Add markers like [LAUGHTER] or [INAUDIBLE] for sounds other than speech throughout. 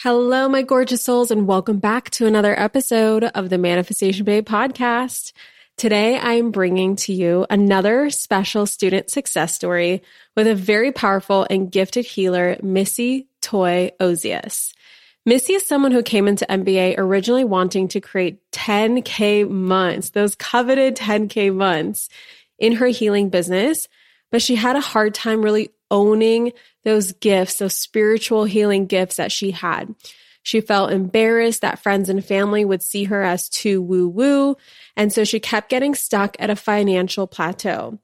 Hello, my gorgeous souls, and welcome back to another episode of the Manifestation Babe podcast. Today, I'm bringing to you another special student success story with a very powerful and gifted healer, Missy Toy Ozias. Missy is someone who came into MBA originally wanting to create 10K months, those coveted 10K months in her healing business, but she had a hard time really owning those gifts, those spiritual healing gifts that she had. She felt embarrassed that friends and family would see her as too woo woo. And so she kept getting stuck at a financial plateau.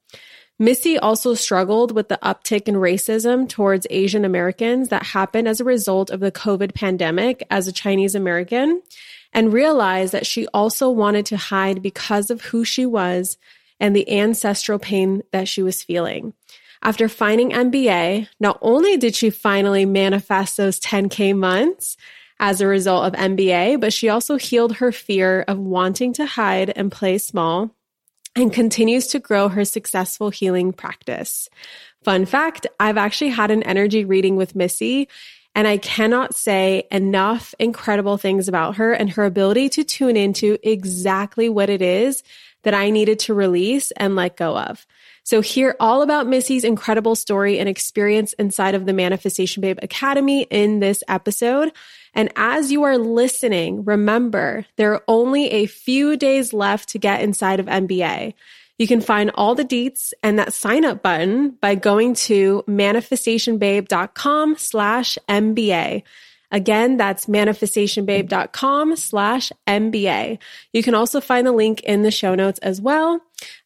Missy also struggled with the uptick in racism towards Asian Americans that happened as a result of the COVID pandemic as a Chinese American and realized that she also wanted to hide because of who she was and the ancestral pain that she was feeling. After finding MBA, not only did she finally manifest those 10K months as a result of MBA, but she also healed her fear of wanting to hide and play small and continues to grow her successful healing practice. Fun fact, I've actually had an energy reading with Missy and I cannot say enough incredible things about her and her ability to tune into exactly what it is that I needed to release and let go of. So hear all about Missy's incredible story and experience inside of the Manifestation Babe Academy in this episode. And as you are listening, remember there are only a few days left to get inside of MBA. You can find all the deets and that sign up button by going to manifestationbabe.com slash MBA. Again, that's manifestationbabe.com slash MBA. You can also find the link in the show notes as well.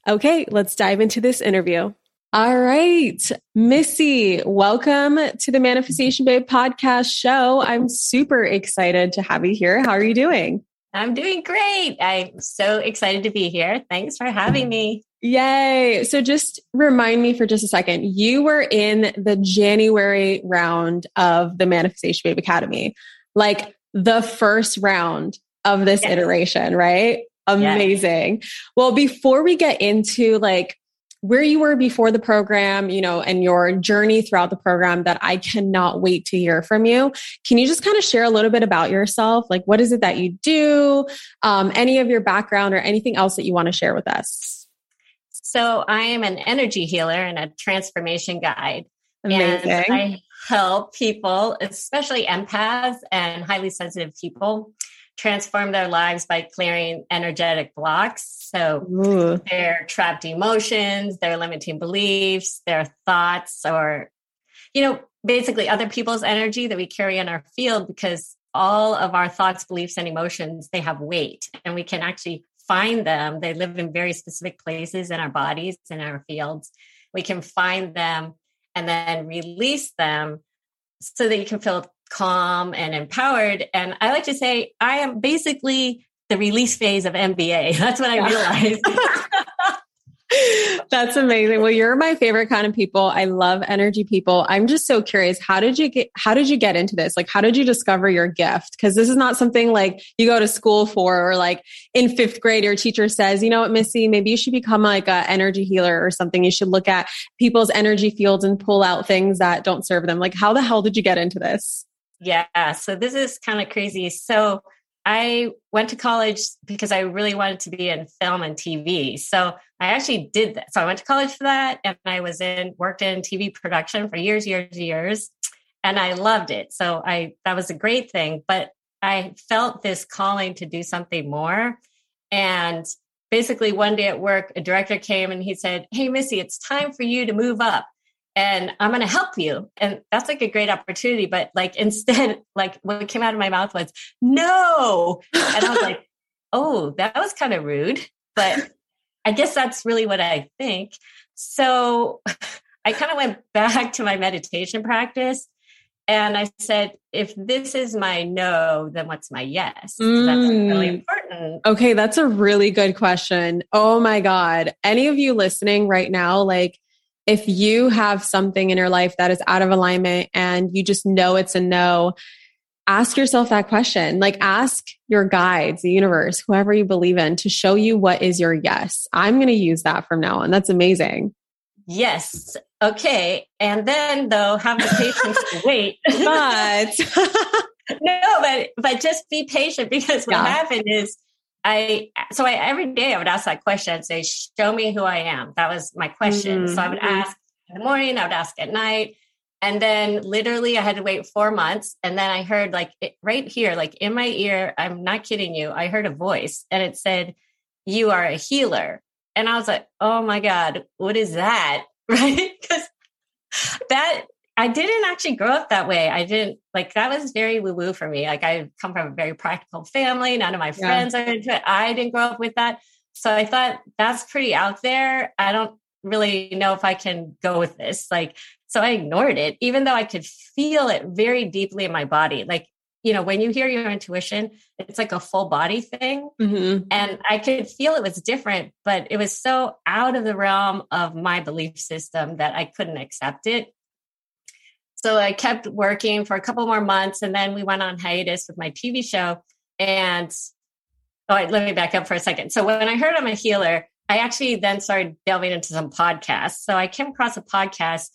Okay, let's dive into this interview. All right, Missy, welcome to the Manifestation Babe podcast show. I'm super excited to have you here. How are you doing? I'm doing great. I'm so excited to be here. Thanks for having me. Yay. So just remind me for just a second. You were in the January round of the Manifestation Babe Academy, like the first round of this yes. iteration, right? Amazing. Yes. Well, before we get into like where you were before the program, you know, and your journey throughout the program that I cannot wait to hear from you. Can you just kind of share a little bit about yourself? Like, what is it that you do? Um, any of your background or anything else that you want to share with us? So I am an energy healer and a transformation guide. Amazing. And I help people, especially empaths and highly sensitive people, transform their lives by clearing energetic blocks. So Ooh. their trapped emotions, their limiting beliefs, their thoughts, or, you know, basically other people's energy that we carry in our field because all of our thoughts, beliefs, and emotions, they have weight and we can actually find them. They live in very specific places in our bodies, in our fields. We can find them and then release them so that you can feel calm and empowered. And I like to say, I am basically the release phase of MBA. [LAUGHS] That's what I realized. [LAUGHS] That's amazing. Well, you're my favorite kind of people. I love energy people. I'm just so curious. How did you get, how did you get into this? Like, how did you discover your gift? Cause this is not something like you go to school for, or like in fifth grade, your teacher says, you know what, Missy, maybe you should become like a energy healer or something. You should look at people's energy fields and pull out things that don't serve them. Like, how the hell did you get into this? Yeah. So this is kind of crazy. So I went to college because I really wanted to be in film and TV. So I actually did that. So I went to college for that and I was in worked in TV production for years, years, years. And I loved it. So I that was a great thing. But I felt this calling to do something more. And basically one day at work, a director came and he said, Hey Missy, it's time for you to move up and I'm going to help you. And that's like a great opportunity. But like [LAUGHS] instead, like what came out of my mouth was no. And I was like, [LAUGHS] oh, that was kind of rude. But I guess that's really what I think. So [LAUGHS] I kind of went back to my meditation practice and I said, if this is my no, then what's my yes? Mm. That's really important. Okay, that's a really good question. Oh my God. Any of you listening right now, like, if you have something in your life that is out of alignment and you just know it's a no, ask yourself that question. Like ask your guides, the universe, whoever you believe in to show you what is your yes. I'm going to use that from now on. That's amazing. Yes. Okay. And then though, have the patience to wait. [LAUGHS] But [LAUGHS] no, but but just be patient because what yeah. happened is I so I every day I would ask that question and say, "Show me who I am." That was my question. Mm-hmm. So I would mm-hmm. ask in the morning, I would ask at night, and then literally I had to wait four months, and then I heard like it, right here, like in my ear. I'm not kidding you. I heard a voice, and it said, "You are a healer," and I was like, "Oh my god, what is that?" [LAUGHS] Right? Because that I didn't actually grow up that way. I didn't like that was very woo woo for me. Like I come from a very practical family. None of my friends yeah. are into it. I didn't grow up with that. So I thought that's pretty out there. I don't really know if I can go with this. Like, so I ignored it, even though I could feel it very deeply in my body. Like, you know, when you hear your intuition, it's like a full body thing. Mm-hmm. And I could feel it was different, but it was so out of the realm of my belief system that I couldn't accept it. So I kept working for a couple more months and then we went on hiatus with my TV show. And oh, let me back up for a second. So when I heard I'm a healer, I actually then started delving into some podcasts. So I came across a podcast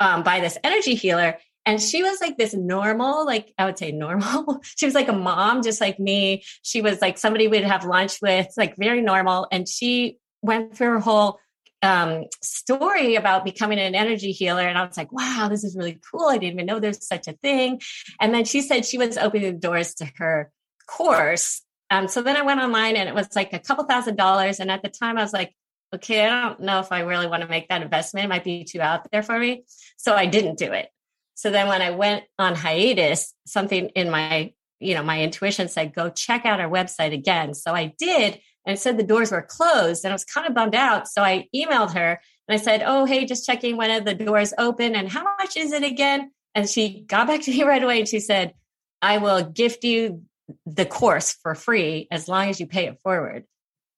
um, by this energy healer. And she was like this normal, like I would say normal. [LAUGHS] she was like a mom, just like me. She was like somebody we'd have lunch with, like very normal. And she went through her whole um, story about becoming an energy healer. And I was like, wow, this is really cool. I didn't even know there's such a thing. And then she said she was opening the doors to her course. Um, so then I went online and it was like a couple thousand dollars. And at the time I was like, okay, I don't know if I really want to make that investment. It might be too out there for me. So I didn't do it. So then when I went on hiatus, something in my, you know, my intuition said, go check out our website again. So I did and said the doors were closed and I was kind of bummed out. So I emailed her and I said, Oh, hey, just checking when are the doors open and how much is it again? And she got back to me [LAUGHS] right away and she said, I will gift you the course for free as long as you pay it forward.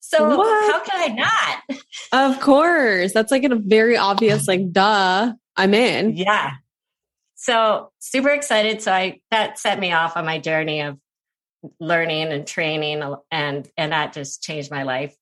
So what? how can I not? Of course. That's like a very obvious, like, [LAUGHS] duh, I'm in. Yeah. So super excited. So I that set me off on my journey of learning and training and and that just changed my life.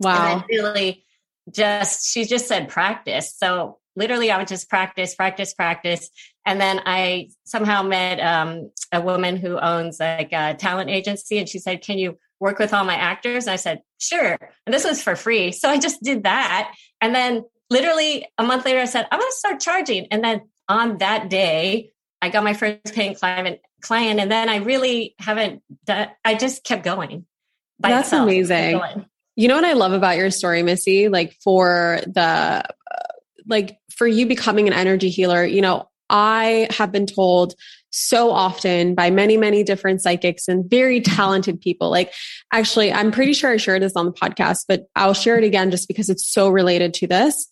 Wow And I really just she just said practice. So literally i would just practice practice practice. And then i somehow met um, a woman who owns like a talent agency and she said can you work with all my actors? And i said sure. And this was for free. So i just did that. And then literally a month later i said i'm going to start charging. And then on that day i got my first paying client client. And then I really haven't done, I just kept going. That's itself. amazing. You know what I love about your story, Missy? Like for the, uh, like for you becoming an energy healer, you know, I have been told so often by many, many different psychics and very talented people. Like, actually, I'm pretty sure I shared this on the podcast, but I'll share it again just because it's so related to this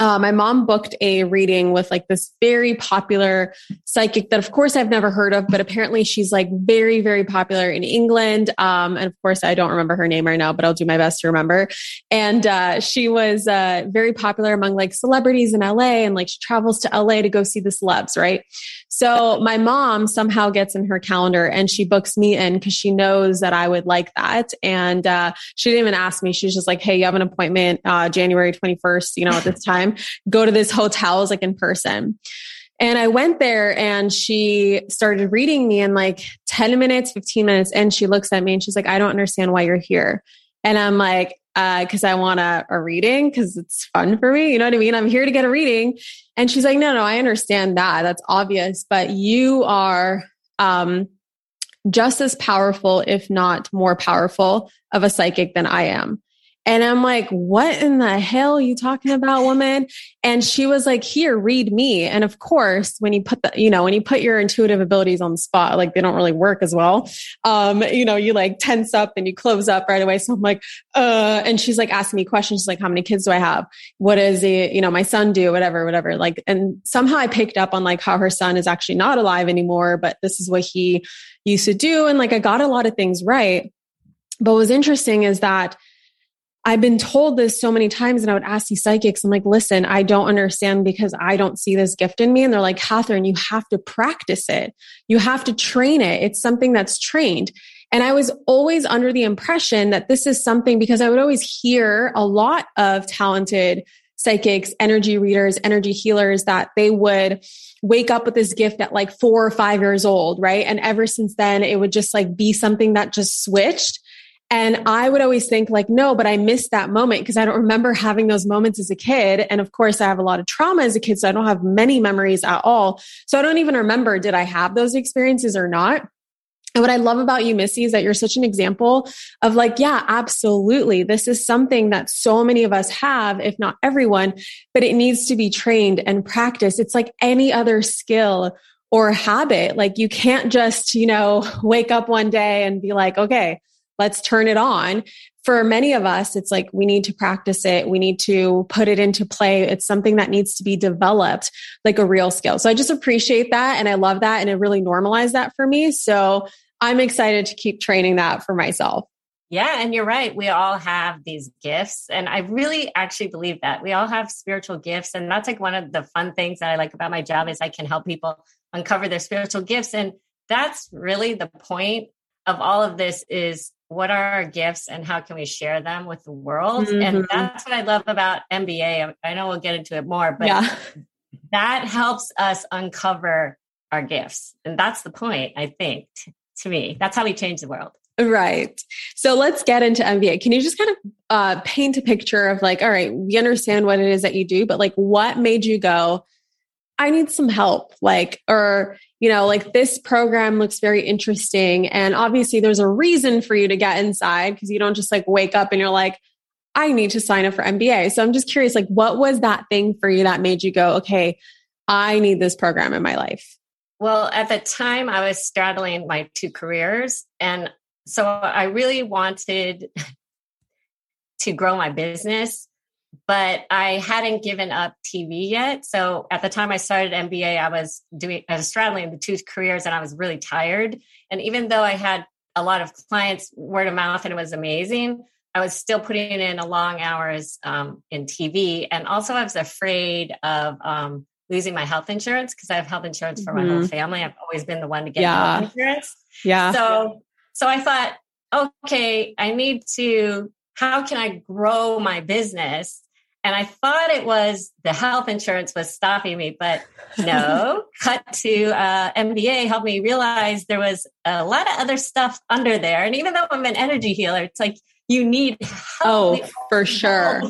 uh, my mom booked a reading with like this very popular psychic that of course i've never heard of but apparently she's like very very popular in england. Um, and of course i don't remember her name right now but i'll do my best to remember. And uh, she was uh, very popular among like celebrities in la and like she travels to la to go see the celebs right so my mom somehow gets in her calendar and she books me in because she knows that i would like that and uh, she didn't even ask me she's just like hey you have an appointment uh, january 21st you know at this time go to this hotels like in person. And I went there and she started reading me in like 10 minutes, 15 minutes. And she looks at me and she's like, I don't understand why you're here. And I'm like, because uh, I want a, a reading because it's fun for me. You know what I mean? I'm here to get a reading. And she's like, no, no, I understand that. That's obvious. But you are um, just as powerful, if not more powerful, of a psychic than I am. And I'm like, what in the hell are you talking about, woman? And she was like, here, read me. And of course, when you put the, you know, when you put your intuitive abilities on the spot, like they don't really work as well. Um, you know, you like tense up and you close up right away. So I'm like, uh, and she's like asking me questions. She's like, how many kids do I have? What does the, you know, my son do? Whatever, whatever. Like, and somehow I picked up on like how her son is actually not alive anymore, but this is what he used to do. And like, I got a lot of things right. But what's interesting is that I've been told this so many times, and I would ask these psychics, I'm like, listen, I don't understand because I don't see this gift in me. And they're like, Kathrin, you have to practice it. You have to train it. It's something that's trained. And I was always under the impression that this is something because I would always hear a lot of talented psychics, energy readers, energy healers that they would wake up with this gift at like four or five years old, right? And ever since then, it would just like be something that just switched and I would always think like, no, but I missed that moment because I don't remember having those moments as a kid. And of course, I have a lot of trauma as a kid. So I don't have many memories at all. So I don't even remember, did I have those experiences or not? And what I love about you, Missy, is that you're such an example of like, yeah, absolutely. This is something that so many of us have, if not everyone, but it needs to be trained and practiced. It's like any other skill or habit. Like you can't just, you know, [LAUGHS] wake up one day and be like, okay, let's turn it on. For many of us, it's like we need to practice it. We need to put it into play. It's something that needs to be developed like a real skill. So I just appreciate that. And I love that. And it really normalized that for me. So I'm excited to keep training that for myself. Yeah, and you're right. We all have these gifts. And I really actually believe that we all have spiritual gifts. And that's like one of the fun things that I like about my job is I can help people uncover their spiritual gifts. And that's really the point of all of this is what are our gifts and how can we share them with the world? Mm-hmm. and that's what i love about mba i know we'll get into it more but yeah. that helps us uncover our gifts. And that's the point i think t- to me. That's how we change the world. Right. So let's get into mba can you just kind of uh, paint a picture of like all right we understand what it is that you do but like what made you go i need some help like or you know, like this program looks very interesting. And obviously, there's a reason for you to get inside because you don't just like wake up and you're like, I need to sign up for MBA. So I'm just curious, like, what was that thing for you that made you go, okay, I need this program in my life? Well, at the time, I was straddling my two careers. And so I really wanted [LAUGHS] to grow my business but I hadn't given up TV yet. So at the time I started MBA, I was doing, I was straddling the two careers and I was really tired. And even though I had a lot of clients word of mouth and it was amazing, I was still putting in a long hours um, in TV. And also I was afraid of um, losing my health insurance because I have health insurance for mm-hmm. my whole mm-hmm. family. I've always been the one to get yeah. health insurance. Yeah. So, so I thought, okay, I need to how can I grow my business? And I thought it was the health insurance was stopping me, but no. [LAUGHS] cut to uh, MBA helped me realize there was a lot of other stuff under there. And even though I'm an energy healer, it's like you need help. Oh, for sure.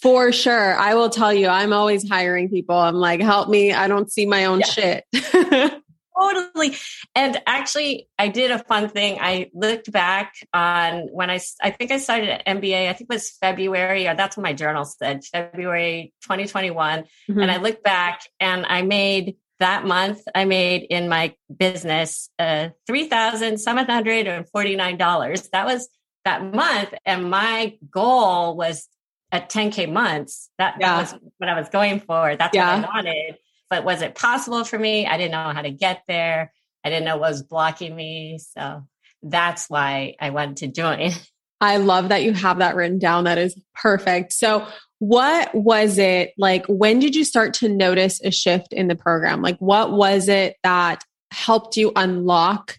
For sure. I will tell you, I'm always hiring people. I'm like, help me. I don't see my own yeah. shit. [LAUGHS] totally. And actually, I did a fun thing. I looked back on when I, I think I started at MBA, I think it was February, or that's what my journal said, February 2021. Mm-hmm. And I looked back and I made that month, I made in my business uh, $3,749. That was that month. And my goal was at 10K months. That, yeah. that was what I was going for. That's yeah. what I wanted. But was it possible for me? I didn't know how to get there. I didn't know what was blocking me. So that's why I wanted to join. [LAUGHS] I love that you have that written down. That is perfect. So, what was it like? When did you start to notice a shift in the program? Like, what was it that helped you unlock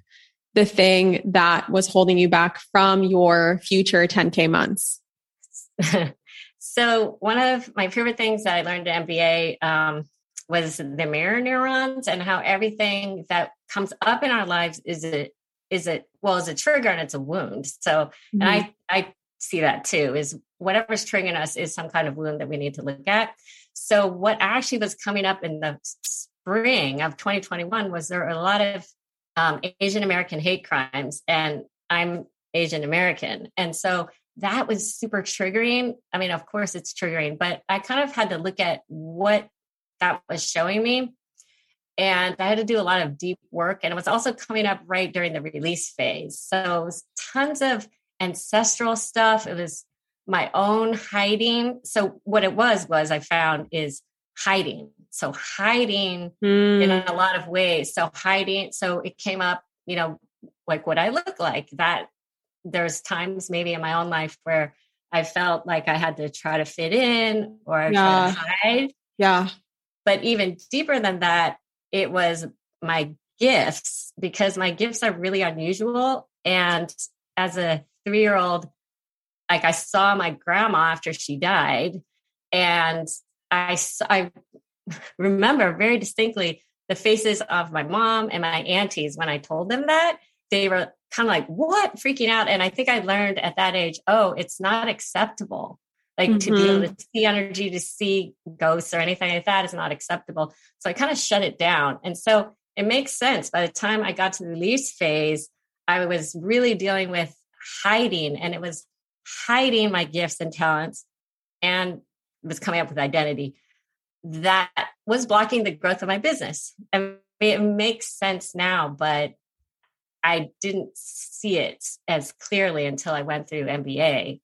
the thing that was holding you back from your future 10K months? [LAUGHS] so, one of my favorite things that I learned at MBA um, was the mirror neurons and how everything that comes up in our lives is a is it well is a trigger and it's a wound so mm-hmm. and i mm-hmm. i see that too is whatever's triggering us is some kind of wound that we need to look at so what actually was coming up in the spring of 2021 was there a lot of um, asian american hate crimes and i'm asian american and so that was super triggering i mean of course it's triggering but i kind of had to look at what that was showing me. And I had to do a lot of deep work. And it was also coming up right during the release phase. So it was tons of ancestral stuff. It was my own hiding. So what it was, was I found is hiding. So hiding mm. in a lot of ways. So hiding. So it came up, you know, like what I look like that there's times maybe in my own life where I felt like I had to try to fit in or yeah. try to hide. Yeah. But even deeper than that, it was my gifts because my gifts are really unusual. And as a three year old, like I saw my grandma after she died, and I, I [LAUGHS] remember very distinctly the faces of my mom and my aunties when I told them that. They were kind of like, what? Freaking out. And I think I learned at that age, oh, it's not acceptable like mm-hmm. to be able mm-hmm. to see energy, to see ghosts or anything like that is not acceptable. So I kind of shut it down. And so it makes sense. By the time I got to the release phase, I was really dealing with hiding and it was hiding my gifts and talents and was coming up with identity that was blocking the growth of my business. And it makes sense now, but I didn't see it as clearly until I went through MBA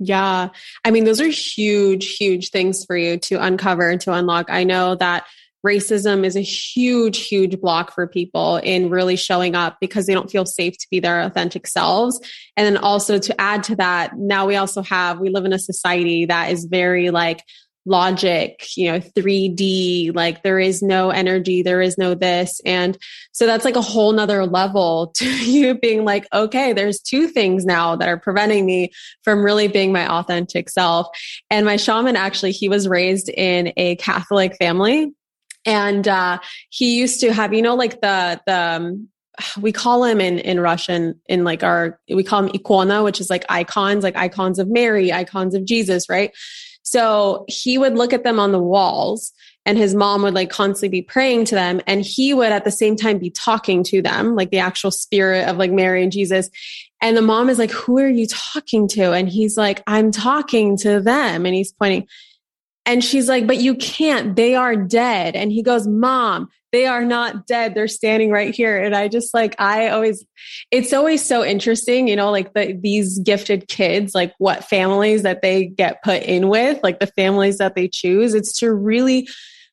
yeah. I mean, those are huge, huge things for you to uncover to unlock. I know that racism is a huge, huge block for people in really showing up because they don't feel safe to be their authentic selves. And then also to add to that, now we also have, we live in a society that is very like, logic, you know, 3D, like there is no energy, there is no this. And so that's like a whole nother level [LAUGHS] to you being like, okay, there's two things now that are preventing me from really being my authentic self. And my shaman actually, he was raised in a Catholic family. And uh, he used to have, you know, like the the um, we call him in in Russian in like our we call him ikona, which is like icons, like icons of Mary, icons of Jesus, right? So he would look at them on the walls and his mom would like constantly be praying to them. And he would at the same time be talking to them like the actual spirit of like Mary and Jesus. And the mom is like who are you talking to? And he's like I'm talking to them. And he's pointing. And she's like but you can't. They are dead. And he goes mom they are not dead they're standing right here and i just like i always it's always so interesting you know like the, these gifted kids like what families that they get put in with like the families that they choose it's to really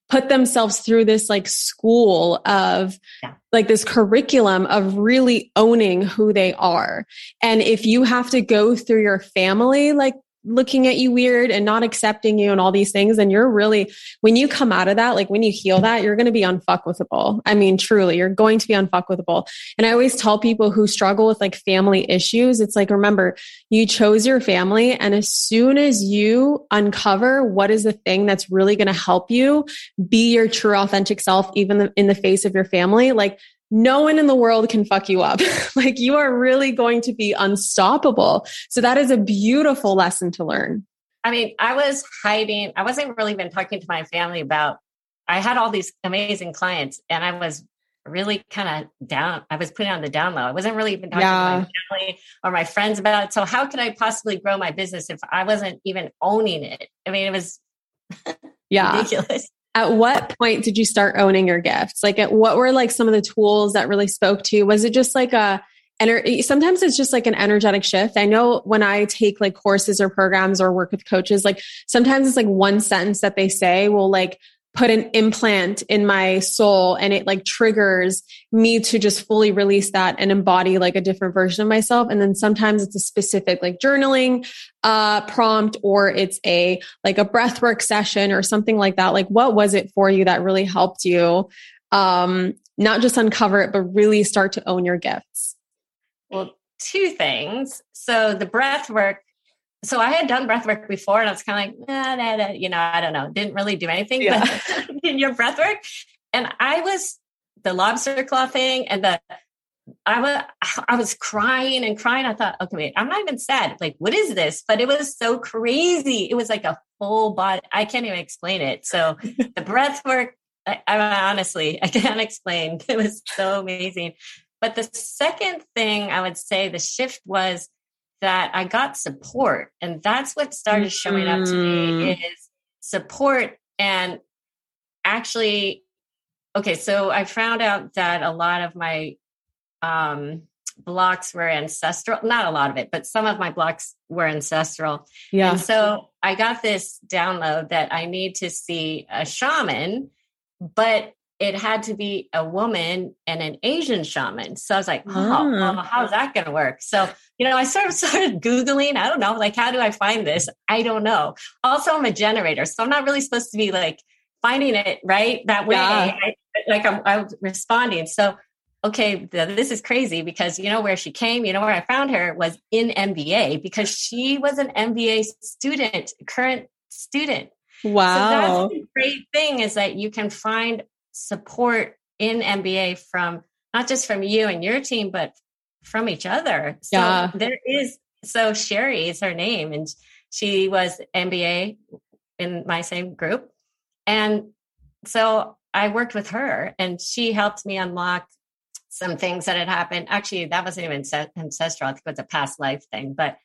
put themselves through this like school of yeah. like this curriculum of really owning who they are. And if you have to go through your family, like looking at you weird and not accepting you and all these things. And you're really, when you come out of that, like when you heal that, you're going to be unfuckwithable. I mean, truly, you're going to be unfuckwithable. And I always tell people who struggle with like family issues, it's like, remember, you chose your family. And as soon as you uncover what is the thing that's really going to help you be your true authentic self, even in the face of your family, like no one in the world can fuck you up. [LAUGHS] like you are really going to be unstoppable. So that is a beautiful lesson to learn. I mean, I was hiding, I wasn't really even talking to my family about, I had all these amazing clients and I was really kind of down. I was putting on the down low. I wasn't really even talking yeah. to my family or my friends about it. So how could I possibly grow my business if I wasn't even owning it? I mean, it was [LAUGHS] yeah ridiculous. At what point did you start owning your gifts? Like, at what were like some of the tools that really spoke to you? Was it just like a ener- sometimes it's just like an energetic shift. I know when I take like courses or programs or work with coaches, like sometimes it's like one sentence that they say will like put an implant in my soul and it like triggers me to just fully release that and embody like a different version of myself. And then sometimes it's a specific like journaling uh prompt or it's a like a breathwork session or something like that. Like what was it for you that really helped you um not just uncover it but really start to own your gifts? Well two things. So the breath work so I had done breath work before and I was kind of like, nah, nah, nah, you know, I don't know, didn't really do anything yeah. but [LAUGHS] in your breath work. And I was the lobster claw thing and the I was I was crying and crying. I thought, okay, wait, I'm not even sad. Like, what is this? But it was so crazy. It was like a full body. I can't even explain it. So [LAUGHS] the breath work, I, I honestly, [LAUGHS] I can't explain. It was so amazing. But the second thing I would say the shift was that I got support. And that's what started showing up to me mm. is support and actually okay, so I found out that a lot of my um blocks were ancestral, not a lot of it, but some of my blocks were ancestral. Yeah. And so I got this download that I need to see a shaman, but it had to be a woman and an Asian shaman. So I was like, oh, oh. Well, how's that going to work? So, you know, I sort of [LAUGHS] started Googling. I don't know, like, how do I find this? I don't know. Also, I'm a generator. So I'm not really supposed to be like finding it right that way. Yeah. I, like I'm, I'm, responding. So, okay, this is crazy because you know where she came, you know where I found her was in MBA because she was an MBA student, current student. Wow. So that's the great thing is that you can find support in MBA from not just from you and your team, but from each other. So yeah. there is, so Sherry is her name, and she was MBA in my same group. And so I worked with her, and she helped me unlock some things that had happened. Actually, that wasn't even ancestral, I think it was a past life thing, but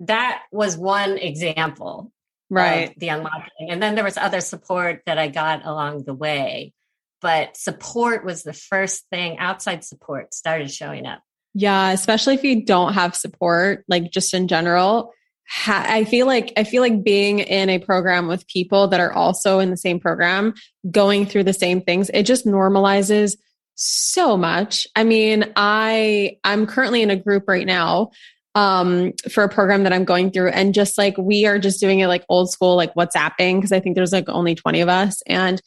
that was one example right the unlocking and then there was other support that i got along the way but support was the first thing outside support started showing up. Yeah especially if you don't have support like just in general ha- i feel like i feel like being in a program with people that are also in the same program going through the same things it just normalizes so much. I mean i i'm currently in a group right now um for a program that I'm going through and just like we are just doing it like old school like whatsapping because I think there's like only 20 of us and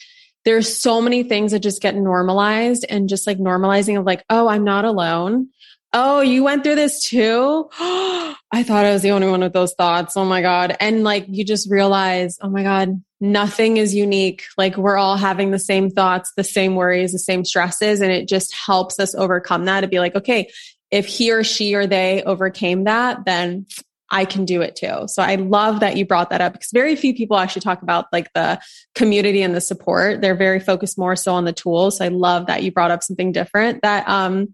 there's so many things that just get normalized and just like normalizing of like, oh, I'm not alone. Oh, you went through this too? [GASPS] I thought I was the only one with those thoughts. Oh my God. And like you just realize, oh my God, nothing is unique. Like we're all having the same thoughts, the same worries, the same stresses. And it just helps us overcome that to be like, okay, if he or she or they overcame that, then I can do it too. So I love that you brought that up because very few people actually talk about like the community and the support. They're very focused more so on the tools. So I love that you brought up something different that um,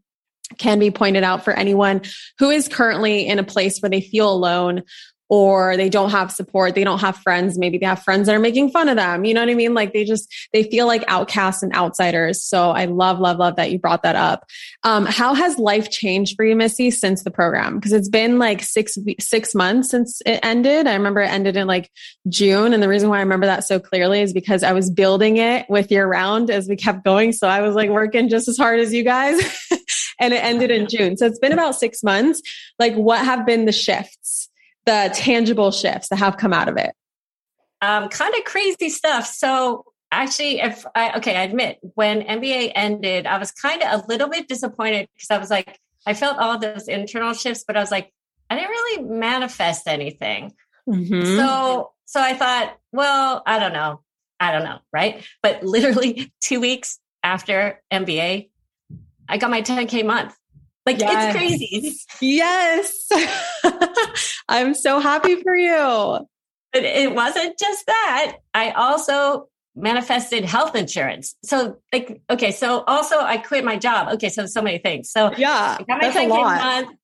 can be pointed out for anyone who is currently in a place where they feel alone or they don't have support. They don't have friends. Maybe they have friends that are making fun of them. You know what I mean? Like they just, they feel like outcasts and outsiders. So I love, love, love that you brought that up. Um, how has life changed for you, Missy, since the program? Because it's been like six, six months since it ended. I remember it ended in like June. And the reason why I remember that so clearly is because I was building it with year round as we kept going. So I was like working just as hard as you guys [LAUGHS] and it ended in June. So it's been about six months. Like what have been the shifts? The tangible shifts that have come out of it? Um, kind of crazy stuff. So actually, if I okay, I admit when MBA ended, I was kind of a little bit disappointed because I was like, I felt all those internal shifts, but I was like, I didn't really manifest anything. Mm-hmm. So so I thought, well, I don't know. I don't know, right? But literally [LAUGHS] two weeks after MBA, I got my 10K month. Like yes. it's crazy. Yes. [LAUGHS] I'm so happy for you. But it wasn't just that. I also manifested health insurance. So like, okay, so also I quit my job. Okay, so so many things. So yeah, I got my that's a lot. Month.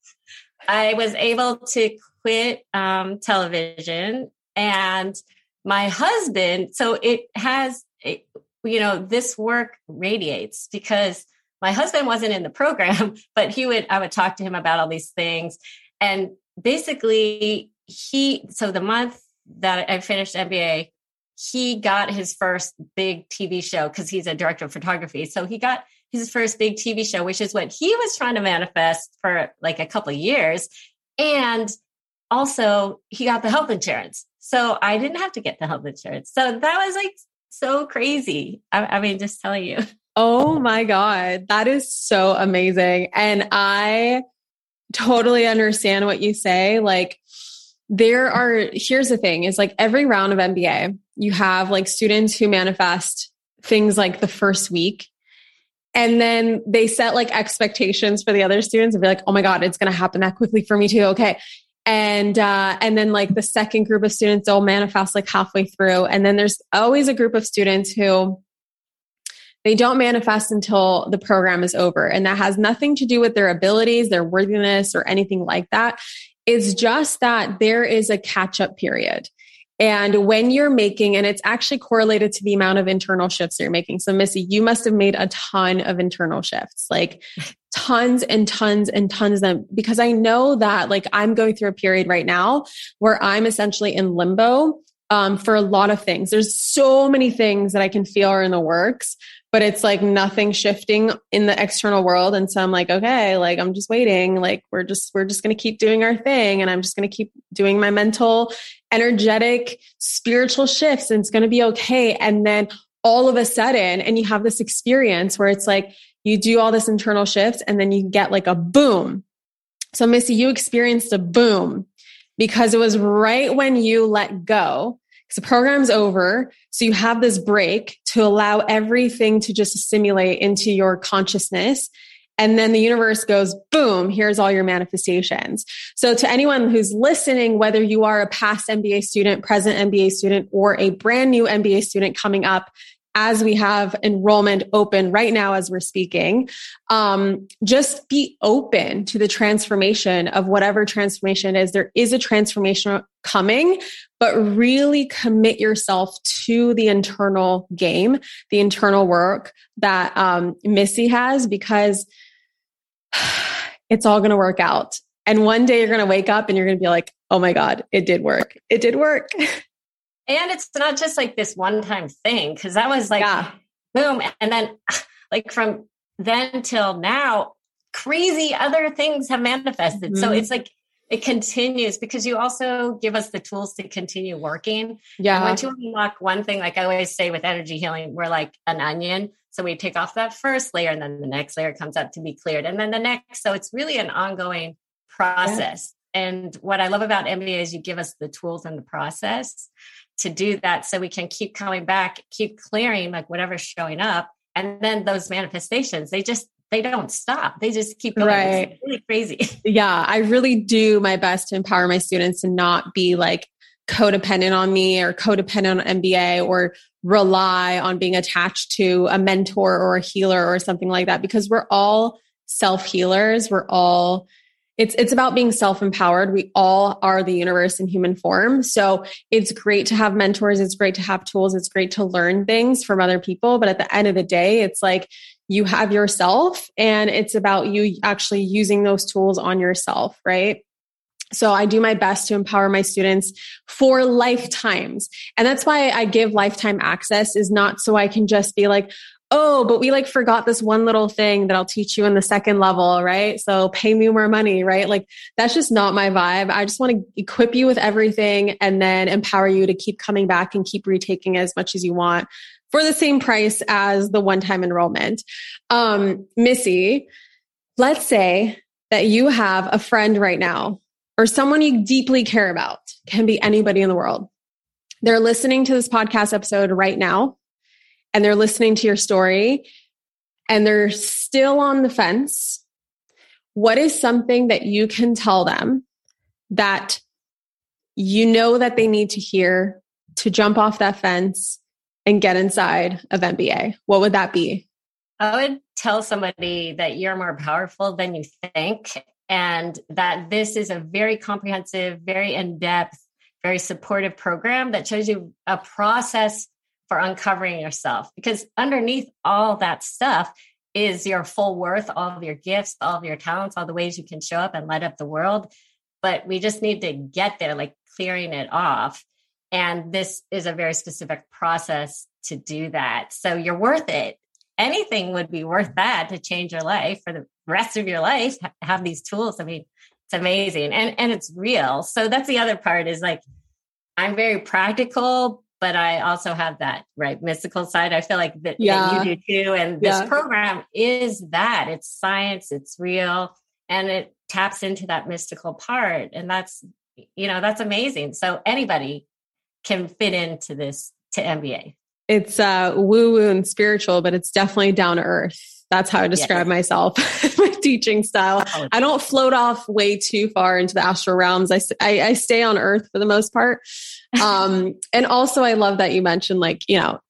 I was able to quit um, television and my husband, so it has, it, you know, this work radiates because my husband wasn't in the program, [LAUGHS] but he would, I would talk to him about all these things. And basically, he, so the month that I finished MBA, he got his first big TV show because he's a director of photography. So he got his first big TV show, which is what he was trying to manifest for like a couple years. And also, he got the health insurance. So I didn't have to get the health insurance. So that was like so crazy. I, I mean, just telling you. [LAUGHS] Oh my God. That is so amazing. And I totally understand what you say. Like, there are, here's the thing is like every round of MBA, you have like students who manifest things like the first week. And then they set like expectations for the other students and be like, oh my God, it's going to happen that quickly for me too. Okay. And, uh, and then like the second group of students will manifest like halfway through. And then there's always a group of students who they don't manifest until the program is over. And that has nothing to do with their abilities, their worthiness, or anything like that. It's just that there is a catch up period. And when you're making, and it's actually correlated to the amount of internal shifts you're making. So, Missy, you must have made a ton of internal shifts, like tons and tons and tons of them, because I know that like I'm going through a period right now where I'm essentially in limbo um, for a lot of things. There's so many things that I can feel are in the works, but it's like nothing shifting in the external world. And so I'm like, okay, like I'm just waiting. Like we're just, we're just going to keep doing our thing. And I'm just going to keep doing my mental, energetic, spiritual shifts. And it's going to be okay. And then all of a sudden, and you have this experience where it's like you do all this internal shifts and then you get like a boom. So Missy, you experienced a boom because it was right when you let go. The program's over. So you have this break to allow everything to just assimilate into your consciousness. And then the universe goes, boom, here's all your manifestations. So to anyone who's listening, whether you are a past MBA student, present MBA student, or a brand new MBA student coming up, as we have enrollment open right now as we're speaking um, just be open to the transformation of whatever transformation is. There is a transformation coming but really commit yourself to the internal game the internal work that um, missy has because [SIGHS] it's all going to work out. And one day you're going to wake up and you're going to be like oh my god it did work. It did work [LAUGHS] And it's not just like this one time thing, because that was like yeah. boom. And then [SIGHS] like from then till now, crazy other things have manifested. Mm-hmm. So it's like it continues because you also give us the tools to continue working. Yeah. And once you unlock one thing, like I always say with energy healing, we're like an onion. So we take off that first layer and then the next layer comes up to be cleared. And then the next. So it's really an ongoing process. Yeah. And what I love about MBA is you give us the tools and the process to do that so we can keep coming back, keep clearing like whatever's showing up. And then those manifestations, they just they don't stop. They just keep going. Right. It's really crazy. [LAUGHS] Yeah. I really do my best to empower my students to not be like codependent on me or codependent on MBA or rely on being attached to a mentor or a healer or something like that because we're all self healers. We're all it's it's about being self-empowered. We all are the universe in human form. So it's great to have mentors. It's great to have tools. It's great to learn things from other people. But at the end of the day it's like you have yourself and it's about you actually using those tools on yourself right? So I do my best to empower my students for lifetimes. And that's why I give lifetime access is not so I can just be like, oh, but we like forgot this one little thing that I'll teach you in the second level, right? So pay me more money, right? Like that's just not my vibe. I just want to equip you with everything and then empower you to keep coming back and keep retaking as much as you want for the same price as the one time enrollment. Um, Missy, let's say that you have a friend right now or someone you deeply care about, can be anybody in the world. They're listening to this podcast episode right now and they're listening to your story and they're still on the fence, what is something that you can tell them that you know that they need to hear to jump off that fence and get inside of MBA, what would that be? I would tell somebody that you're more powerful than you think, and that this is a very comprehensive, very in depth, very supportive program that shows you a process for uncovering yourself. Because underneath all that stuff is your full worth, all of your gifts, all of your talents, all the ways you can show up and light up the world. But we just need to get there, like clearing it off. And this is a very specific process to do that. So you're worth it. Anything would be worth that to change your life for the rest of your life. Have these tools. I mean, it's amazing and and it's real. So that's the other part is like I'm very practical, but I also have that right mystical side. I feel like that, yeah. that you do too. And this yeah. program is that it's science, it's real, and it taps into that mystical part. And that's, you know, that's amazing. So anybody can fit into this to MBA. It's uh woo woo and spiritual, but it's definitely down to earth. That's how I describe yes. myself, [LAUGHS] my teaching style. Oh, I don't float off way too far into the astral realms. I, I, I stay on earth for the most part. [LAUGHS] Um, and also I love that you mentioned like, you know,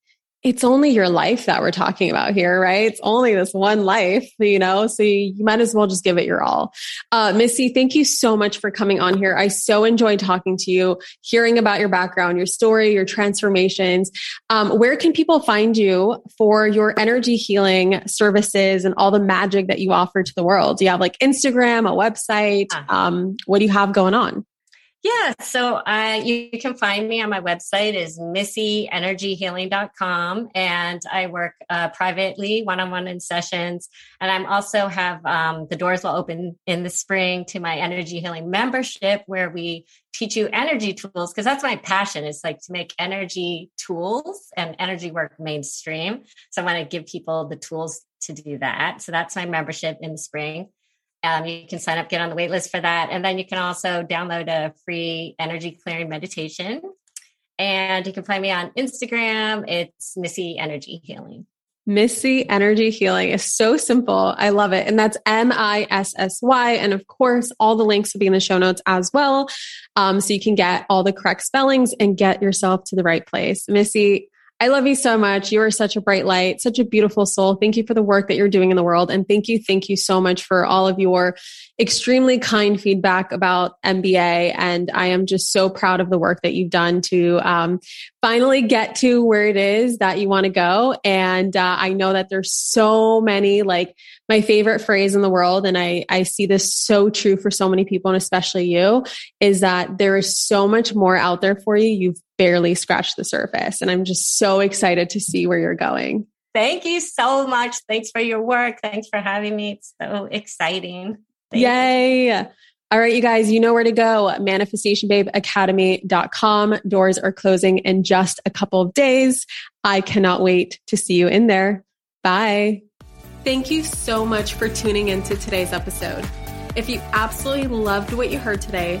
it's only your life that we're talking about here, right? It's only this one life, you know, so you, you might as well just give it your all. Uh, Missy, thank you so much for coming on here. I so enjoyed talking to you, hearing about your background, your story, your transformations. Um, where can people find you for your energy healing services and all the magic that you offer to the world? Do you have like Instagram, a website? Um, what do you have going on? Yeah, so uh, you, you, can find me on my website is missyenergyhealing.com and I work uh, privately one-on-one in sessions and I'm also have um, the doors will open in the spring to my energy healing membership where we teach you energy tools because that's my passion is like to make energy tools and energy work mainstream. So I want to give people the tools to do that. So that's my membership in the spring. Um, you can sign up, get on the wait list for that. And then you can also download a free energy clearing meditation. And you can find me on Instagram. It's Missy Energy Healing. Missy Energy Healing is so simple. I love it. And that's M I S S Y. And of course, all the links will be in the show notes as well. Um, so you can get all the correct spellings and get yourself to the right place. Missy, I love you so much. You are such a bright light, such a beautiful soul. Thank you for the work that you're doing in the world. And thank you, thank you so much for all of your extremely kind feedback about MBA. And I am just so proud of the work that you've done to um, finally get to where it is that you want to go. And uh, I know that there's so many, like my favorite phrase in the world, and I, I see this so true for so many people, and especially you, is that there is so much more out there for you. You've barely scratched the surface. And I'm just so excited to see where you're going. Thank you so much. Thanks for your work. Thanks for having me. It's so exciting. Thank Yay. You. All right, you guys, you know where to go. ManifestationBabeAcademy.com. Doors are closing in just a couple of days. I cannot wait to see you in there. Bye. Thank you so much for tuning into today's episode. If you absolutely loved what you heard today,